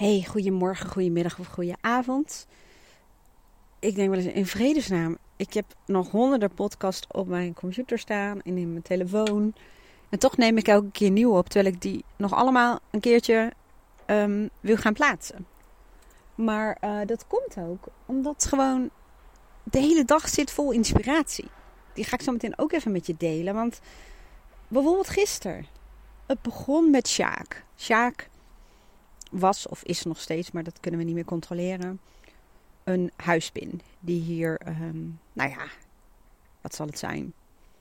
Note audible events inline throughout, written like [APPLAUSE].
Hey, goedemorgen, goedemiddag of goedenavond. Ik denk wel eens in vredesnaam. Ik heb nog honderden podcasts op mijn computer staan en in mijn telefoon. En toch neem ik elke keer nieuw op, terwijl ik die nog allemaal een keertje um, wil gaan plaatsen. Maar uh, dat komt ook omdat gewoon de hele dag zit vol inspiratie. Die ga ik zo meteen ook even met je delen. Want bijvoorbeeld gisteren. Het begon met Sjaak. Sjaak was of is nog steeds, maar dat kunnen we niet meer controleren. Een huispin die hier, um, nou ja, wat zal het zijn?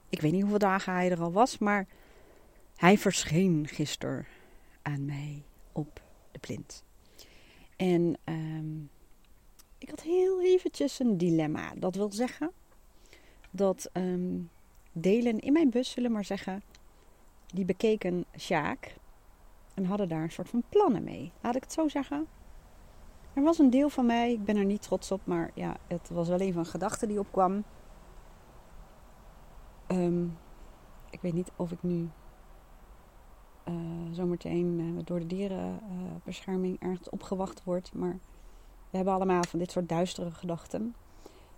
Ik weet niet hoeveel dagen hij er al was, maar hij verscheen gisteren aan mij op de plint. En um, ik had heel eventjes een dilemma. Dat wil zeggen dat um, delen in mijn bus, zullen maar zeggen, die bekeken Sjaak en hadden daar een soort van plannen mee. Laat ik het zo zeggen. Er was een deel van mij, ik ben er niet trots op, maar ja, het was wel even een gedachte die opkwam. Um, ik weet niet of ik nu uh, zometeen uh, door de dierenbescherming ergens opgewacht word, maar we hebben allemaal van dit soort duistere gedachten.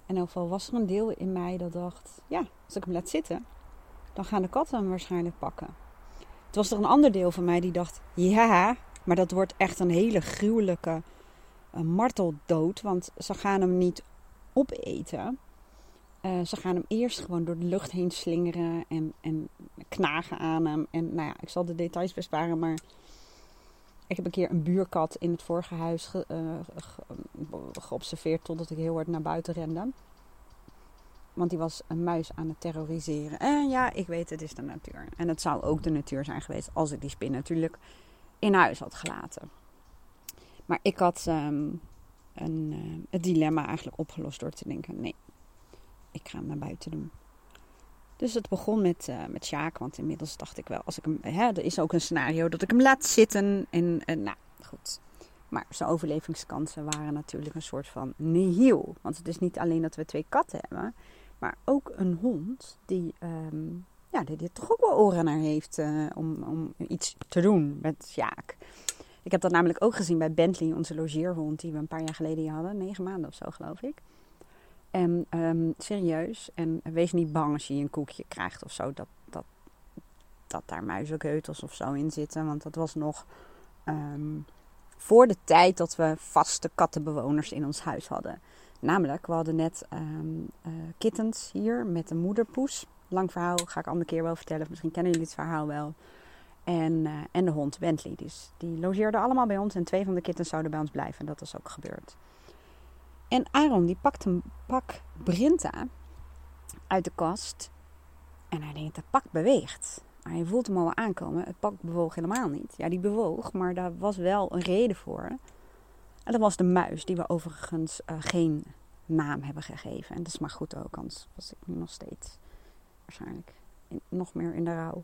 En in geval was er een deel in mij dat dacht: ja, als ik hem laat zitten, dan gaan de katten hem waarschijnlijk pakken. Het was er een ander deel van mij die dacht: ja, maar dat wordt echt een hele gruwelijke uh, marteldood. Want ze gaan hem niet opeten. Uh, ze gaan hem eerst gewoon door de lucht heen slingeren en, en knagen aan hem. En nou ja, ik zal de details besparen, maar ik heb een keer een buurkat in het vorige huis ge, geobserveerd totdat ik heel hard naar buiten rende. Want die was een muis aan het terroriseren. En ja, ik weet, het is de natuur. En het zou ook de natuur zijn geweest als ik die spin natuurlijk in huis had gelaten. Maar ik had um, een, uh, het dilemma eigenlijk opgelost door te denken: nee, ik ga hem naar buiten doen. Dus het begon met, uh, met Sjaak, want inmiddels dacht ik wel, als ik hem, hè, er is ook een scenario dat ik hem laat zitten. En, en nou, goed. Maar zijn overlevingskansen waren natuurlijk een soort van nihil. Want het is niet alleen dat we twee katten hebben, maar ook een hond die, um, ja, die toch ook wel oren naar heeft uh, om, om iets te doen met Sjaak. Ik heb dat namelijk ook gezien bij Bentley, onze logeerhond, die we een paar jaar geleden hadden. Negen maanden of zo, geloof ik. En um, serieus, en wees niet bang als je een koekje krijgt of zo, dat, dat, dat daar muizenkeutels of zo in zitten. Want dat was nog um, voor de tijd dat we vaste kattenbewoners in ons huis hadden. Namelijk, we hadden net um, uh, kittens hier met een moederpoes. Lang verhaal, ga ik andere keer wel vertellen. Misschien kennen jullie het verhaal wel. En, uh, en de hond Bentley. Dus die logeerden allemaal bij ons. En twee van de kittens zouden bij ons blijven. En dat is ook gebeurd. En Aaron die pakt een pak Brinta uit de kast. En hij denkt, dat pak beweegt. Hij voelt hem al aankomen. Het pak bewoog helemaal niet. Ja, die bewoog, maar daar was wel een reden voor. En dat was de muis, die we overigens uh, geen naam hebben gegeven. En dat is maar goed ook, anders was ik nu nog steeds waarschijnlijk nog meer in de rouw.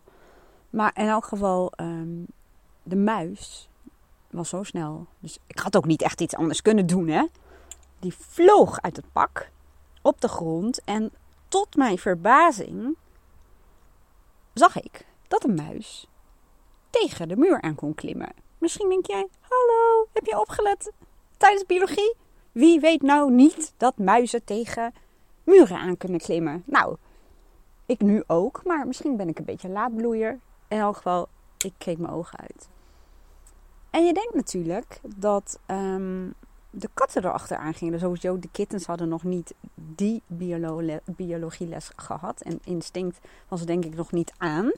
Maar in elk geval, um, de muis was zo snel. Dus ik had ook niet echt iets anders kunnen doen, hè. Die vloog uit het pak op de grond. En tot mijn verbazing zag ik dat een muis tegen de muur aan kon klimmen. Misschien denk jij, hallo, heb je opgelet tijdens biologie? Wie weet nou niet dat muizen tegen muren aan kunnen klimmen? Nou, ik nu ook, maar misschien ben ik een beetje laatbloeier. In elk geval, ik keek mijn ogen uit. En je denkt natuurlijk dat um, de katten erachteraan gingen. Sowieso, de kittens hadden nog niet die biolo biologieles gehad. En instinct was denk ik nog niet aan.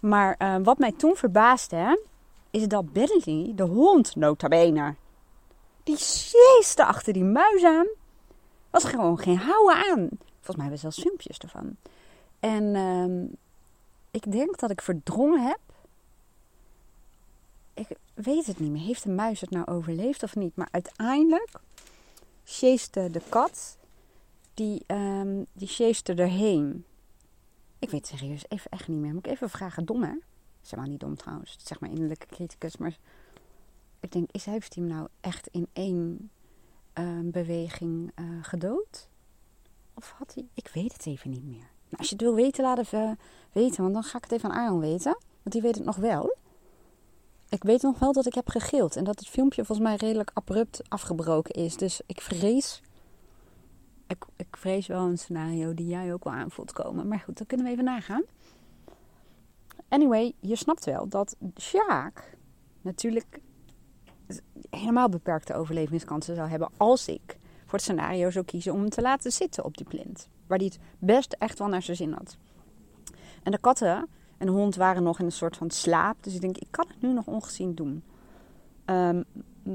Maar uh, wat mij toen verbaasde, is dat Bentley, de hond nota bene, die sjeeste achter die muis aan. Was gewoon geen houden aan. Volgens mij hebben we zelfs filmpjes ervan. En uh, ik denk dat ik verdrongen heb. Ik weet het niet meer. Heeft de muis het nou overleefd of niet? Maar uiteindelijk sjeeste de kat. Die, um, die sjeeste erheen. Ik weet serieus even echt niet meer. Moet ik even vragen. Dom hè? Zeg maar niet dom trouwens. Zeg maar innerlijke criticus. Maar ik denk, is, heeft hij hem nou echt in één uh, beweging uh, gedood? Of had hij... Ik weet het even niet meer. Nou, als je het wil weten, laat even weten. Want dan ga ik het even aan Aaron weten. Want die weet het nog wel. ik weet nog wel dat ik heb gegild. En dat het filmpje volgens mij redelijk abrupt afgebroken is. Dus ik vrees. Ik, ik vrees wel een scenario die jij ook wel aan voelt komen. Maar goed, dat kunnen we even nagaan. Anyway, je snapt wel dat Sjaak natuurlijk helemaal beperkte overlevingskansen zou hebben als ik voor het scenario zou kiezen om hem te laten zitten op die plint. Waar hij het best echt wel naar zijn zin had. En de katten en hond waren nog in een soort van slaap. Dus ik denk, ik kan het nu nog ongezien doen. Um,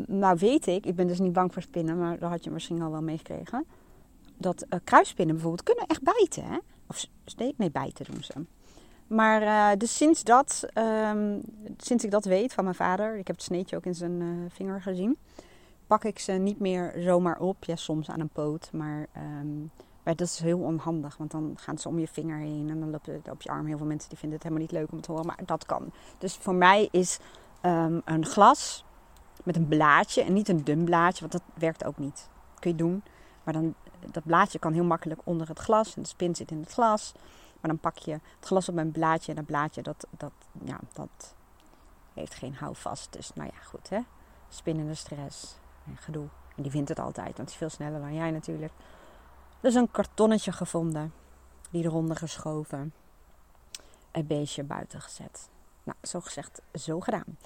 nou weet ik, ik ben dus niet bang voor spinnen, maar dat had je misschien al wel meegekregen. Dat uh, kruispinnen bijvoorbeeld kunnen echt bijten. Hè? Of nee, bijten doen ze. Maar uh, dus sinds dat, um, sinds ik dat weet van mijn vader, ik heb het sneetje ook in zijn uh, vinger gezien, pak ik ze niet meer zomaar op. Ja, soms aan een poot, maar maar dat is heel onhandig, want dan gaan ze om je vinger heen en dan lopen op je arm. Heel veel mensen die vinden het helemaal niet leuk om te horen, maar dat kan. Dus voor mij is um, een glas met een blaadje en niet een dun blaadje, want dat werkt ook niet. Dat kun je doen, maar dan, dat blaadje kan heel makkelijk onder het glas en de spin zit in het glas. Maar dan pak je het glas op een blaadje en dat blaadje dat, dat, ja, dat heeft geen houvast. Dus nou ja, goed hè. Spinnende stress en gedoe. En die vindt het altijd, want die is veel sneller dan jij natuurlijk. Dus een kartonnetje gevonden. Die eronder geschoven. Een beestje buiten gezet. Nou, zo gezegd, zo gedaan.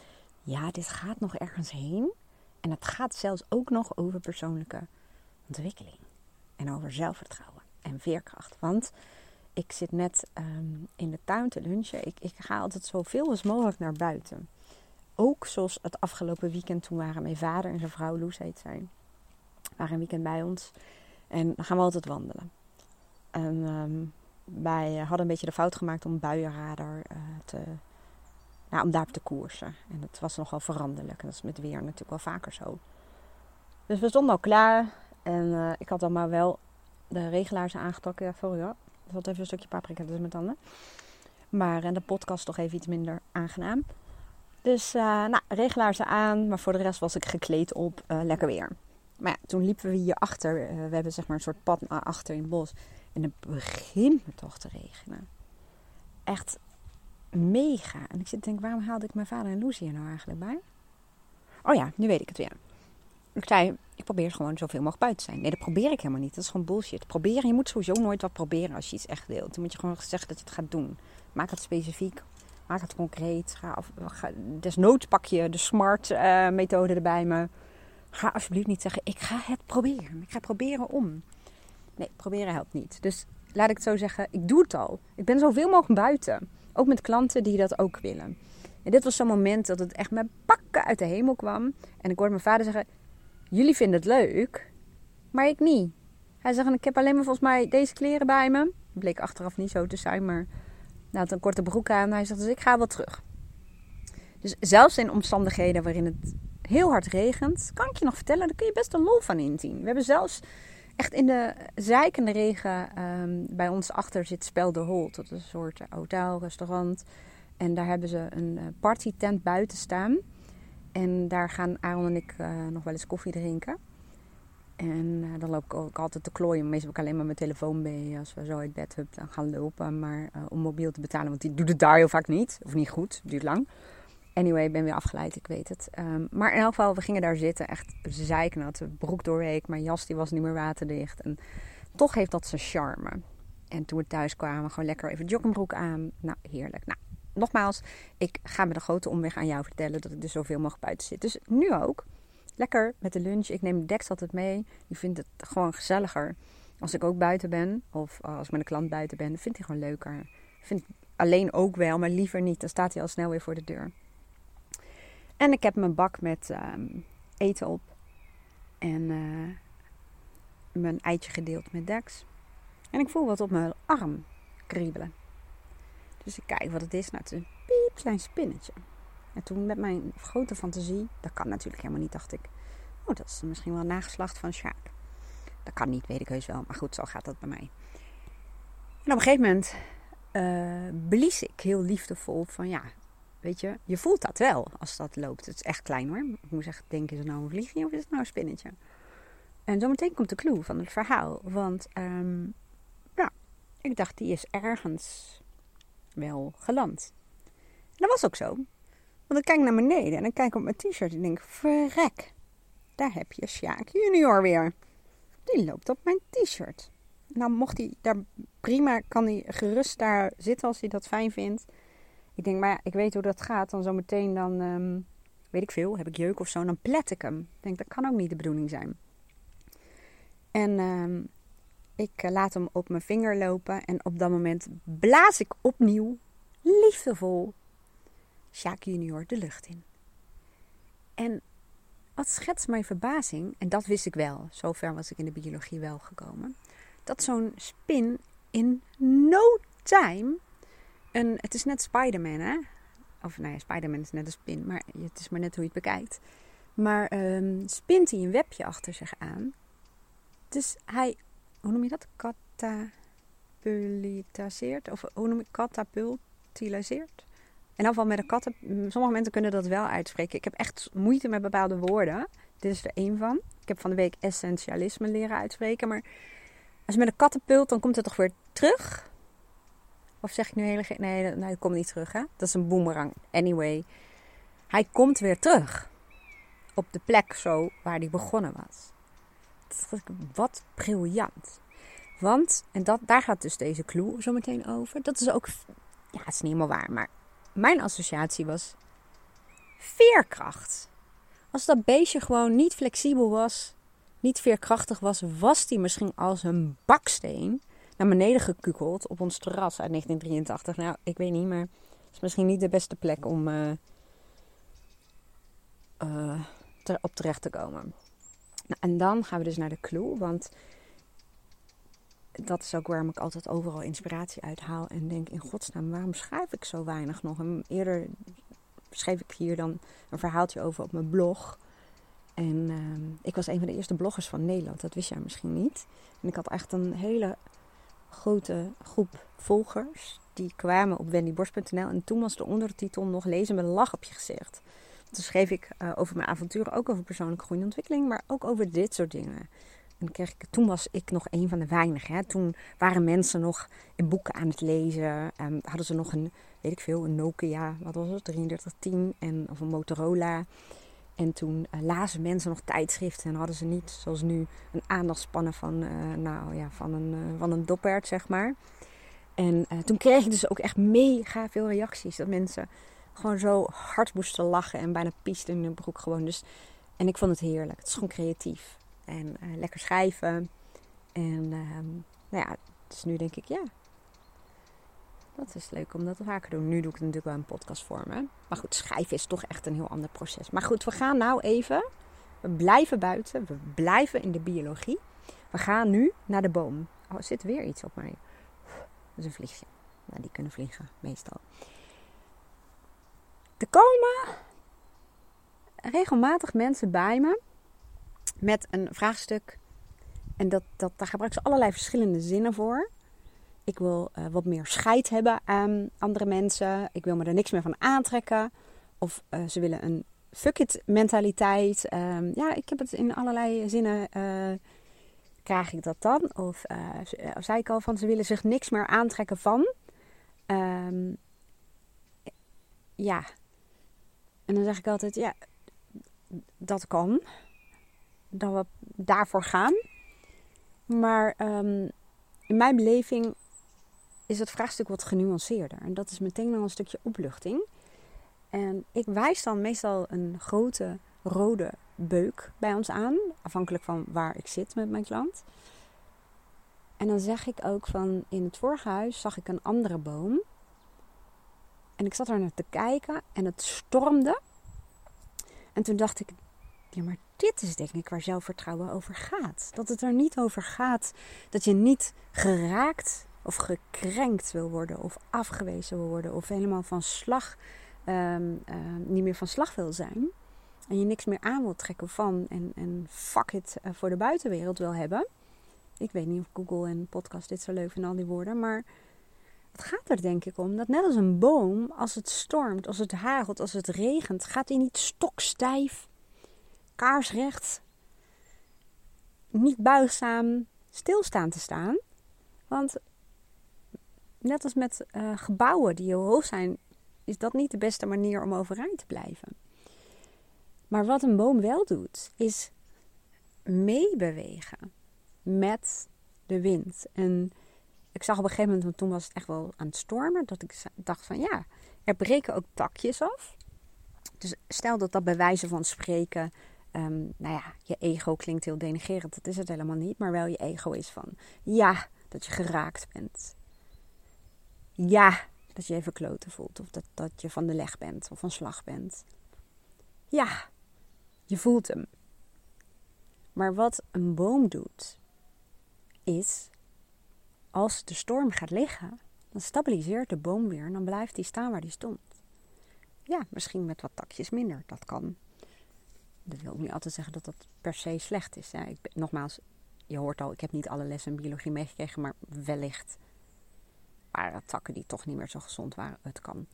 Ja, dit gaat nog ergens heen. En het gaat zelfs ook nog over persoonlijke ontwikkeling. En over zelfvertrouwen en veerkracht. Want ik zit net um, in de tuin te lunchen. Ik, ik ga altijd zoveel als mogelijk naar buiten. Ook zoals het afgelopen weekend. Toen waren mijn vader en zijn vrouw, Loes heet zij. Waren een weekend bij ons. En dan gaan we altijd wandelen. En um, wij hadden een beetje de fout gemaakt om buienradar uh, te, nou, om daar op te koersen. En dat was nogal veranderlijk. En dat is met weer natuurlijk wel vaker zo. Dus we stonden al klaar. En uh, ik had dan maar wel de regelaars aangetrokken. Ja, sorry hoor. Ik had even een stukje paprika dus met tanden. Maar en de podcast toch even iets minder aangenaam. Dus uh, nou, regelaars aan. Maar voor de rest was ik gekleed op lekker weer. Maar ja, toen liepen we hier achter. We hebben zeg maar een soort pad achter in het bos. En het begint me toch te regenen. Echt mega. En ik zit te denken, waarom haalde ik mijn vader en Lucy er nou eigenlijk bij? Oh ja, nu weet ik het weer. Ik zei, ik probeer gewoon zoveel mogelijk buiten te zijn. Nee, dat probeer ik helemaal niet. Dat is gewoon bullshit. Proberen, je moet sowieso nooit wat proberen als je iets echt wilt. Dan moet je gewoon zeggen dat je het gaat doen. Maak het specifiek. Maak het concreet. Ga, of, ga, desnoods pak je de smart uh, methode erbij me ga alsjeblieft niet zeggen: ik ga het proberen. Ik ga proberen om. Nee, proberen helpt niet. Dus laat ik het zo zeggen: ik doe het al. Ik ben zoveel mogelijk buiten. Ook met klanten die dat ook willen. En dit was zo'n moment dat het echt met pakken uit de hemel kwam. En ik hoorde mijn vader zeggen: Jullie vinden het leuk, maar ik niet. Hij zegt: Ik heb alleen maar volgens mij deze kleren bij me. Bleek achteraf niet zo te zijn, maar hij had een korte broek aan. Hij zegt: Dus ik ga wel terug. Dus zelfs in omstandigheden waarin het heel hard regent, kan ik je nog vertellen, daar kun je best een lol van inzien. We hebben zelfs echt in de zijkende regen um, bij ons achter zit Spel de Holt. Dat is een soort hotel, restaurant. En daar hebben ze een partytent buiten staan. En daar gaan Aaron en ik uh, nog wel eens koffie drinken. En uh, dan loop ik ook altijd te klooien. Meestal heb ik alleen maar mijn telefoon mee als we zo uit bed hup, dan gaan lopen. Maar uh, om mobiel te betalen, want die doet het daar heel vaak niet. Of niet goed, duurt lang. Anyway, ik ben weer afgeleid, ik weet het. Um, maar in elk geval, we gingen daar zitten, echt zeiknat. Broek doorweek, mijn jas die was niet meer waterdicht. En toch heeft dat zijn charme. En toen we thuis kwamen, gewoon lekker even joggingbroek aan. Nou, heerlijk. Nou, nogmaals, ik ga met de grote omweg aan jou vertellen dat ik dus zoveel mogelijk buiten zit. Dus nu ook. Lekker met de lunch. Ik neem de Dex altijd mee. Die vindt het gewoon gezelliger. Als ik ook buiten ben, of als ik met een klant buiten ben, vindt hij gewoon leuker. Vind alleen ook wel, maar liever niet. Dan staat hij al snel weer voor de deur. En ik heb mijn bak met um, eten op. En uh, mijn eitje gedeeld met Dex. En ik voel wat op mijn arm kriebelen. Dus ik kijk wat het is. Nou, het is een piepklein spinnetje. En toen met mijn grote fantasie, dat kan natuurlijk helemaal niet, dacht ik. Oh, dat is misschien wel een nageslacht van Sjaak. Dat kan niet, weet ik heus wel. Maar goed, zo gaat dat bij mij. En op een gegeven moment uh, blies ik heel liefdevol van ja, Weet je, je voelt dat wel als dat loopt. Het is echt klein hoor. Ik moet zeggen, denk is het nou een vliegje of is het nou een spinnetje? En zometeen komt de clue van het verhaal. Want um, ja, ik dacht die is ergens wel geland. En dat was ook zo. Want ik kijk naar beneden en dan kijk ik op mijn t-shirt en denk, verrek, daar heb je Sjaak junior weer. Die loopt op mijn t-shirt. Nou, mocht hij daar prima, kan hij gerust daar zitten als hij dat fijn vindt. Ik denk, maar ja, ik weet hoe dat gaat. Dan zometeen dan, um, weet ik veel, heb ik jeuk of zo. Dan plet ik hem. Ik denk, dat kan ook niet de bedoeling zijn. En um, ik uh, laat hem op mijn vinger lopen. En op dat moment blaas ik opnieuw, liefdevol, Sjaak junior de lucht in. En wat schetst mijn verbazing, en dat wist ik wel, zover was ik in de biologie wel gekomen, dat zo'n spin in no time, een, het is net Spider-Man hè, of nee, Spider-Man is net een spin, maar het is maar net hoe je het bekijkt. Maar um, spint hij een webje achter zich aan. Dus hij, hoe noem je dat? Catapultiseert? Of hoe noem je catapultiseert? In ieder geval met een katten. Sommige mensen kunnen dat wel uitspreken. Ik heb echt moeite met bepaalde woorden. Dit is er één van. Ik heb van de week essentialisme leren uitspreken. Maar als je met een kattenpult, dan komt het toch weer terug? Of zeg ik nu hele... Nee, nee, komt niet terug, hè? Dat is een boemerang. Anyway. Hij komt weer terug. Op de plek zo waar hij begonnen was. Wat briljant. Want, en dat, daar gaat dus deze clue zo meteen over. Dat is ook... Ja, het is niet helemaal waar, maar mijn associatie was veerkracht. Als dat beestje gewoon niet flexibel was, niet veerkrachtig was, was die misschien als een baksteen naar beneden gekukeld op ons terras uit 1983. Nou, ik weet niet, maar het is misschien niet de beste plek om uh, uh, op terecht te komen. Nou, en dan gaan we dus naar de clue, want dat is ook waarom ik altijd overal inspiratie uithaal en denk in godsnaam, waarom schrijf ik zo weinig nog? En eerder schreef ik hier dan een verhaaltje over op mijn blog. En uh, ik was een van de eerste bloggers van Nederland, dat wist jij misschien niet. En ik had echt een hele grote groep volgers die kwamen op wendyborst.nl. En toen was de ondertitel nog lezen met lach op je gezicht. Toen schreef ik uh, over mijn avonturen, ook over persoonlijke groei en ontwikkeling, maar ook over dit soort dingen. En kreeg ik, toen was ik nog een van de weinigen. Hè. Toen waren mensen nog in boeken aan het lezen. En hadden ze nog een, weet ik veel, een Nokia, wat was het, 3310 en, of een Motorola. En toen uh, lazen mensen nog tijdschriften en hadden ze niet, zoals nu, een aandachtspannen van, uh, nou, ja, van, een, uh, van een zeg maar. En toen kreeg ik dus ook echt mega veel reacties. Dat mensen gewoon zo hard moesten lachen en bijna piesten in hun broek gewoon. Dus, en ik vond het heerlijk. Het is gewoon creatief. En lekker schrijven. En ehm, nou ja, dus nu denk ik, ja, dat is leuk om dat vaker te doen. Nu doe ik het natuurlijk wel in podcastvormen. Maar goed, schrijven is toch echt een heel ander proces. Maar goed, we gaan nou even. We blijven buiten. We blijven in de biologie. We gaan nu naar de boom. Oh, er zit weer iets op mij. Dat is een vliegje. Nou, die kunnen vliegen, meestal. Er komen regelmatig mensen bij me met een vraagstuk. En dat, dat, daar gebruiken ze allerlei verschillende zinnen voor. Ik wil uh, wat meer scheid hebben aan andere mensen. Ik wil me er niks meer van aantrekken. Of uh, ze willen een fuck it mentaliteit. Um, ja, ik heb het in allerlei zinnen. Uh, krijg ik dat dan? Of zei ik al van ze willen zich niks meer aantrekken van. Um, ja. En dan zeg ik altijd, ja, dat kan. Dat we daarvoor gaan. Maar um, in mijn beleving is het vraagstuk wat genuanceerder. En dat is meteen wel een stukje opluchting. En ik wijs dan meestal een grote rode beuk bij ons aan, afhankelijk van waar ik zit met mijn klant. En dan zeg ik ook van in het vorige huis zag ik een andere boom. En ik zat er naar te kijken en het stormde. En toen dacht ik, ja, maar dit is denk ik waar zelfvertrouwen over gaat. Dat het er niet over gaat dat je niet geraakt of gekrenkt wil worden of afgewezen wil worden of helemaal van slag, um, um, niet meer van slag wil zijn. En je niks meer aan wil trekken van en, en fuck it uh, voor de buitenwereld wil hebben. Ik weet niet of Google en podcast dit zo leuk vinden, al die woorden. Maar het gaat er denk ik om dat net als een boom, als het stormt, als het hagelt, als het regent, gaat hij niet stokstijf, kaarsrecht, niet buigzaam stilstaan te staan. Want net als met uh, gebouwen die heel hoog zijn, is dat niet de beste manier om overeind te blijven. Maar wat een boom wel doet, is meebewegen met de wind. En ik zag op een gegeven moment, want toen was het echt wel aan het stormen, dat ik dacht van ja, er breken ook takjes af. Dus stel dat dat bij wijze van spreken, um, nou ja, je ego klinkt heel denigerend, dat is het helemaal niet, maar wel je ego is van ja, dat je geraakt bent. Ja, dat je even kloten voelt of dat, dat je van de leg bent of van slag bent. Ja, je voelt hem. Maar wat een boom doet, is als de storm gaat liggen, dan stabiliseert de boom weer en dan blijft hij staan waar hij stond. Ja, misschien met wat takjes minder, dat kan. Dat wil ik niet altijd zeggen dat dat per se slecht is. Ik nogmaals, je hoort al, ik heb niet alle lessen in biologie meegekregen, maar wellicht waren takken die toch niet meer zo gezond waren. Het kan.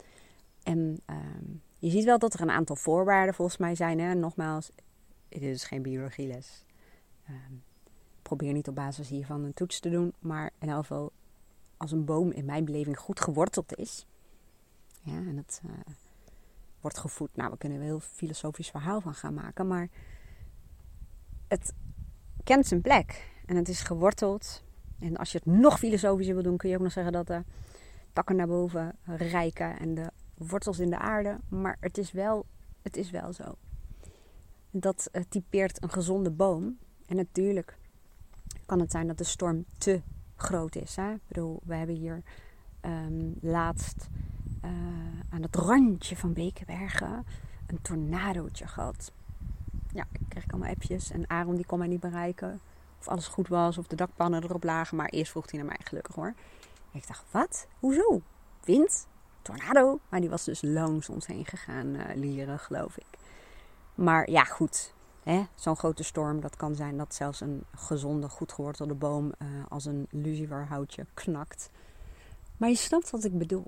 En ehm, je ziet wel dat er een aantal voorwaarden volgens mij zijn. Hè? Nogmaals, het is geen biologieles. Um, probeer niet op basis hiervan een toets te doen. Maar in elk geval, als een boom in mijn beleving goed geworteld is. Ja, en het uh, wordt gevoed. Nou, we kunnen er een heel filosofisch verhaal van gaan maken. Maar het kent zijn plek. En het is geworteld. En als je het nog filosofischer wil doen, kun je ook nog zeggen dat de takken naar boven rijken en de wortels in de aarde. Maar het is wel, het is wel zo. Dat uh, typeert een gezonde boom. En natuurlijk het zijn dat de storm te groot is. Hè? Ik bedoel, we hebben hier ehm, laatst uh, aan het randje van Bekenbergen een tornadootje gehad. Ja, ik kreeg allemaal appjes en Aaron die kon mij niet bereiken. Of alles goed was, of de dakpannen erop lagen. Maar eerst vroeg hij naar mij, gelukkig hoor. Ik dacht, wat? Hoezo? Wind? Tornado? Maar die was dus langs ons heen gegaan, uh, lieren, geloof ik. Maar ja, goed zo'n grote storm, dat kan zijn dat zelfs een gezonde, goed gewortelde boom uh, als een luciferhoutje knakt. Maar je snapt wat ik bedoel.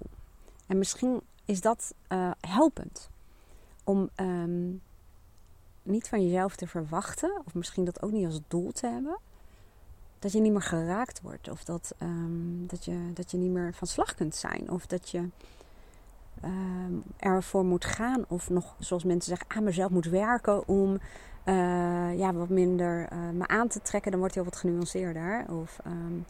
En misschien is dat uh, helpend om um, niet van jezelf te verwachten, of misschien dat ook niet als doel te hebben, dat je niet meer geraakt wordt, of dat, um, dat, je, dat je niet meer van slag kunt zijn, of dat je um, ervoor moet gaan, of nog, zoals mensen zeggen, aan mezelf moet werken om uh, ja, wat minder uh, me aan te trekken, dan wordt hij heel wat genuanceerder. Of um,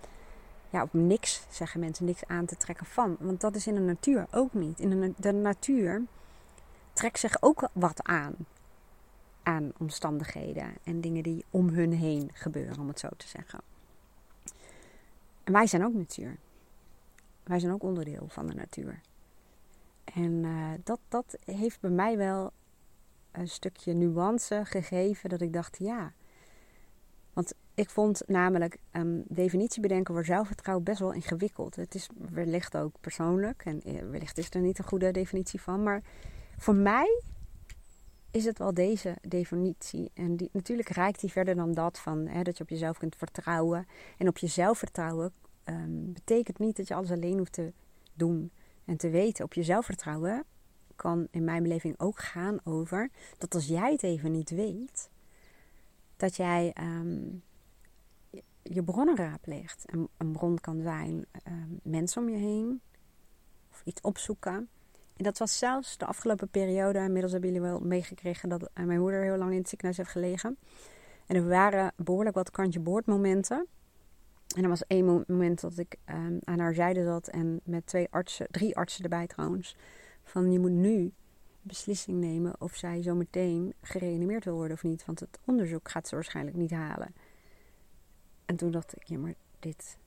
ja, op niks zeggen mensen, niks aan te trekken van. Want dat is in de natuur ook niet. In de, de natuur trekt zich ook wat aan. Aan omstandigheden en dingen die om hun heen gebeuren, om het zo te zeggen. En wij zijn ook natuur. Wij zijn ook onderdeel van de natuur. En uh, dat, dat heeft bij mij wel een stukje nuance gegeven dat ik dacht, ja. Want ik vond namelijk um, definitie bedenken voor zelfvertrouwen best wel ingewikkeld. Het is wellicht ook persoonlijk en eh, wellicht is er niet een goede definitie van. Maar voor mij is het wel deze definitie. En die, natuurlijk reikt die verder dan dat van hè, dat je op jezelf kunt vertrouwen. En op jezelf vertrouwen um, betekent niet dat je alles alleen hoeft te doen en te weten. Op jezelf vertrouwen kan in mijn beleving ook gaan over dat als jij het even niet weet, dat jij um, je bronnen raadpleegt. En een bron kan zijn um, mensen om je heen of iets opzoeken. En dat was zelfs de afgelopen periode, inmiddels hebben jullie wel meegekregen dat mijn moeder heel lang in het ziekenhuis heeft gelegen. En er waren behoorlijk wat kantje boordmomenten. En er was één moment dat ik um, aan haar zijde zat en met twee artsen, drie artsen erbij trouwens. Van je moet nu beslissing nemen of zij zo meteen gereanimeerd wil worden of niet. Want het onderzoek gaat ze waarschijnlijk niet halen. En toen dacht ik, ja maar dit,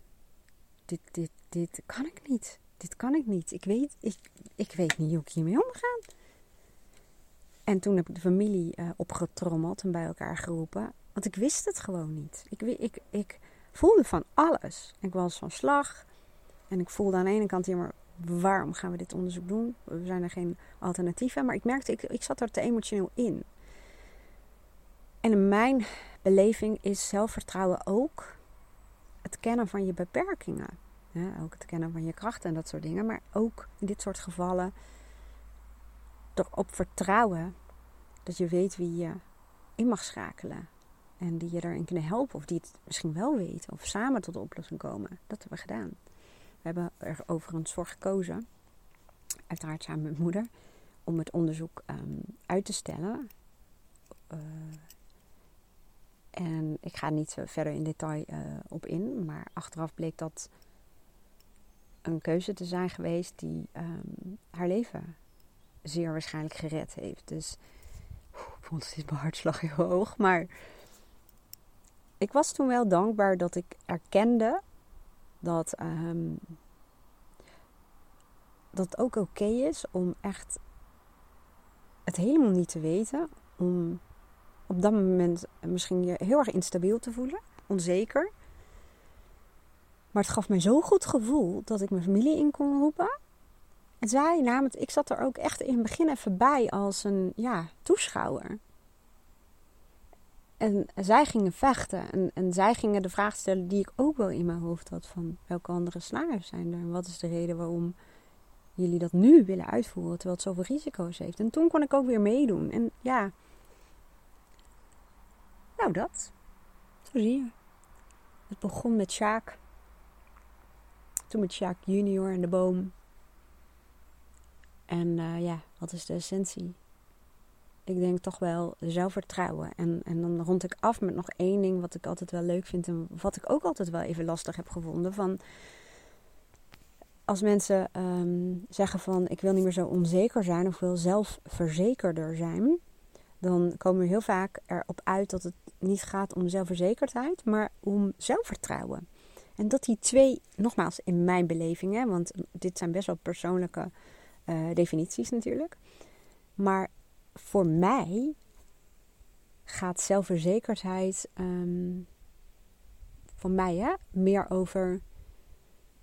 dit, dit, dit kan ik niet. Dit kan ik niet. Ik weet, ik, ik weet niet hoe ik hiermee omga. En toen heb ik de familie uh, opgetrommeld en bij elkaar geroepen. Want ik wist het gewoon niet. Ik, ik, ik voelde van alles. Ik was van slag. En ik voelde aan de ene kant, ja maar waarom gaan we dit onderzoek doen? We zijn er geen alternatieven. Maar ik merkte, ik, ik zat er te emotioneel in. En in mijn beleving is zelfvertrouwen ook het kennen van je beperkingen. ook het kennen van je krachten en dat soort dingen. Maar ook in dit soort gevallen erop vertrouwen dat je weet wie je in mag schakelen. En die je erin kunnen helpen. Of die het misschien wel weten. Of samen tot de oplossing komen. Dat hebben we gedaan. We hebben er overigens voor gekozen uiteraard samen met moeder, om het onderzoek ehm, uit te stellen. Uh, en ik ga niet verder in detail uh, op in, maar achteraf bleek dat een keuze te zijn geweest die um, haar leven zeer waarschijnlijk gered heeft. Dus ik vond het mijn hartslag heel hoog. Maar ik was toen wel dankbaar dat ik erkende dat, um, dat het ook oké is om echt het helemaal niet te weten. Om op dat moment misschien je heel erg instabiel te voelen, onzeker. Maar het gaf mij zo'n goed gevoel dat ik mijn familie in kon roepen. En zij namelijk, ik zat er ook echt in het begin even bij als een ja, toeschouwer. En zij gingen vechten en, en zij gingen de vraag stellen die ik ook wel in mijn hoofd had: van welke andere slagers zijn er? En wat is de reden waarom jullie dat nu willen uitvoeren terwijl het zoveel risico's heeft? En toen kon ik ook weer meedoen. En ja, nou dat. Zo zie je. Het begon met Sjaak. Toen met Sjaak junior en de boom. En uh, ja, wat is de essentie? Ik denk toch wel zelfvertrouwen. En, en dan rond ik af met nog één ding wat ik altijd wel leuk vind. En wat ik ook altijd wel even lastig heb gevonden. Van als mensen um, zeggen van ik wil niet meer zo onzeker zijn of wil zelfverzekerder zijn. Dan komen we heel vaak erop uit dat het niet gaat om zelfverzekerdheid, maar om zelfvertrouwen. En dat die twee, nogmaals in mijn beleving, hè, want dit zijn best wel persoonlijke uh, definities natuurlijk. Maar voor mij gaat zelfverzekerdheid um, voor mij hè, meer over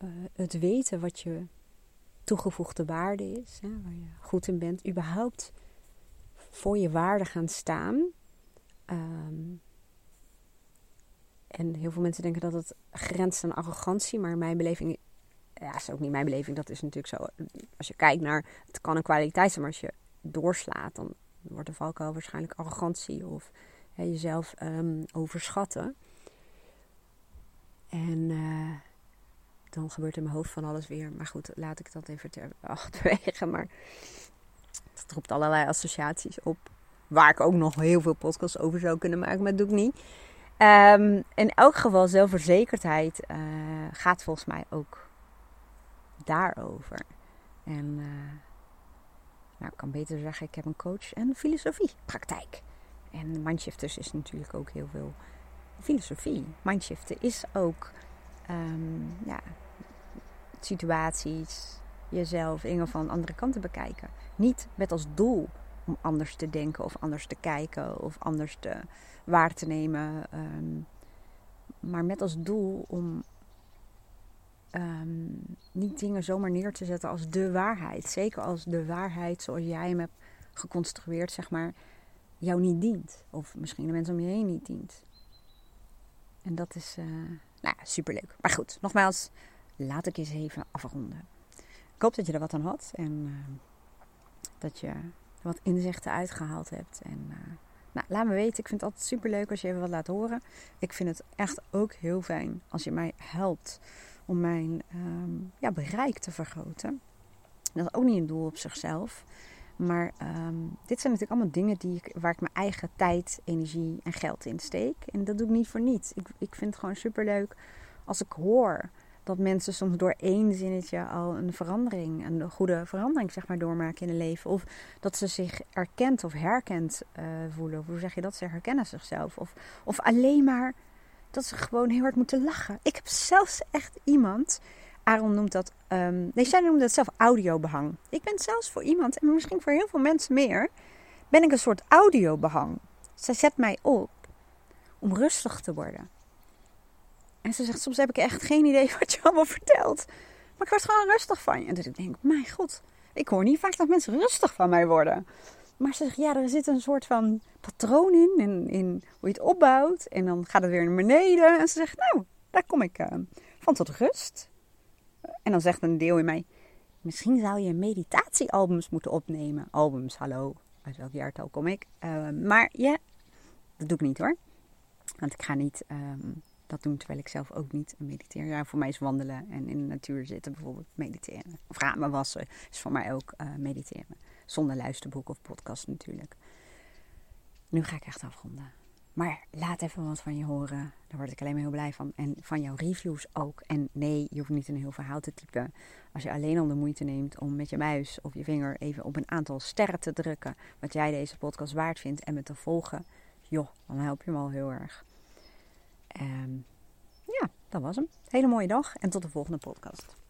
uh, het weten wat je toegevoegde waarde is, hè, waar je goed in bent, überhaupt voor je waarde gaan staan. Um, en heel veel mensen denken dat het grenst aan arrogantie, maar in mijn beleving ja, is ook niet mijn beleving. Dat is natuurlijk zo. Als je kijkt naar, het kan een kwaliteit zijn, maar als je doorslaat, dan wordt de valkuil waarschijnlijk arrogantie of jezelf um, overschatten. En uh, dan gebeurt in mijn hoofd van alles weer. Maar goed, laat ik dat even ter [LAUGHS] achterwege. Maar het roept allerlei associaties op. Waar ik ook nog heel veel podcasts over zou kunnen maken, maar dat doe ik niet. Um, in elk geval, zelfverzekerdheid uh, gaat volgens mij ook daarover. En uh, nou, ik kan beter zeggen, ik heb een coach en filosofie praktijk. En mindshifters is natuurlijk ook heel veel filosofie. Mindshiften is ook um, ja, situaties, jezelf, dingen van andere kanten bekijken. Niet met als doel om anders te denken of anders te kijken of anders te waar te nemen. Um, maar met als doel om um, niet dingen zomaar neer te zetten als de waarheid. Zeker als de waarheid zoals jij hem hebt geconstrueerd, zeg maar, jou niet dient. Of misschien de mensen om je heen niet dient. En dat is uh, nou ja, superleuk. Maar goed, nogmaals, laat ik eens even afronden. Ik hoop dat je er wat aan had en uh, dat je wat inzichten uitgehaald hebt. En uh, nou, laat me weten. Ik vind het altijd super leuk als je even wat laat horen. Ik vind het echt ook heel fijn als je mij helpt om mijn um, ja, bereik te vergroten. Dat is ook niet een doel op zichzelf. Maar um, dit zijn natuurlijk allemaal dingen die ik, waar ik mijn eigen tijd, energie en geld in steek. En dat doe ik niet voor niets. Ik, ik vind het gewoon super leuk als ik hoor dat mensen soms door één zinnetje al een verandering, een goede verandering zeg maar, doormaken in hun leven. Of dat ze zich erkend of herkend uh, voelen. Of hoe zeg je dat? Ze herkennen zichzelf. Of, of alleen maar dat ze gewoon heel hard moeten lachen. Ik heb zelfs echt iemand, Aaron noemt dat, um, nee, zij noemt dat zelf audiobehang. Ik ben zelfs voor iemand, en misschien voor heel veel mensen meer, ben ik een soort audiobehang. Zij zet mij op om rustig te worden. En ze zegt, soms heb ik echt geen idee [LAUGHS] wat je allemaal vertelt. Maar ik word gewoon rustig van je. En dus ik denk, mijn god, ik hoor niet vaak dat mensen rustig van mij worden. Maar ze zegt, ja, er zit een soort van patroon in, in, in hoe je het opbouwt. En dan gaat het weer naar beneden. En ze zegt, nou, daar kom ik uh, van tot rust. En dan zegt een deel in mij, misschien zou je meditatiealbums moeten opnemen. Albums, hallo, uit welk jaartal kom ik? Uh, maar ja, dat doe ik niet hoor. Want ik ga niet um, dat doen terwijl ik zelf ook niet mediteer. Ja, voor mij is wandelen en in de natuur zitten bijvoorbeeld mediteren. Of ramen wassen is voor mij ook uh, mediteren. Zonder luisterboek of podcast natuurlijk. Nu ga ik echt afronden. Maar laat even wat van je horen. Daar word ik alleen maar heel blij van. En van jouw reviews ook. En nee, je hoeft niet een heel verhaal te typen. Als je alleen al de moeite neemt om met je muis of je vinger even op een aantal sterren te drukken. Wat jij deze podcast waard vindt en me te volgen. Joh, dan help je me al heel erg. Um, ja, dat was hem. Hele mooie dag en tot de volgende podcast.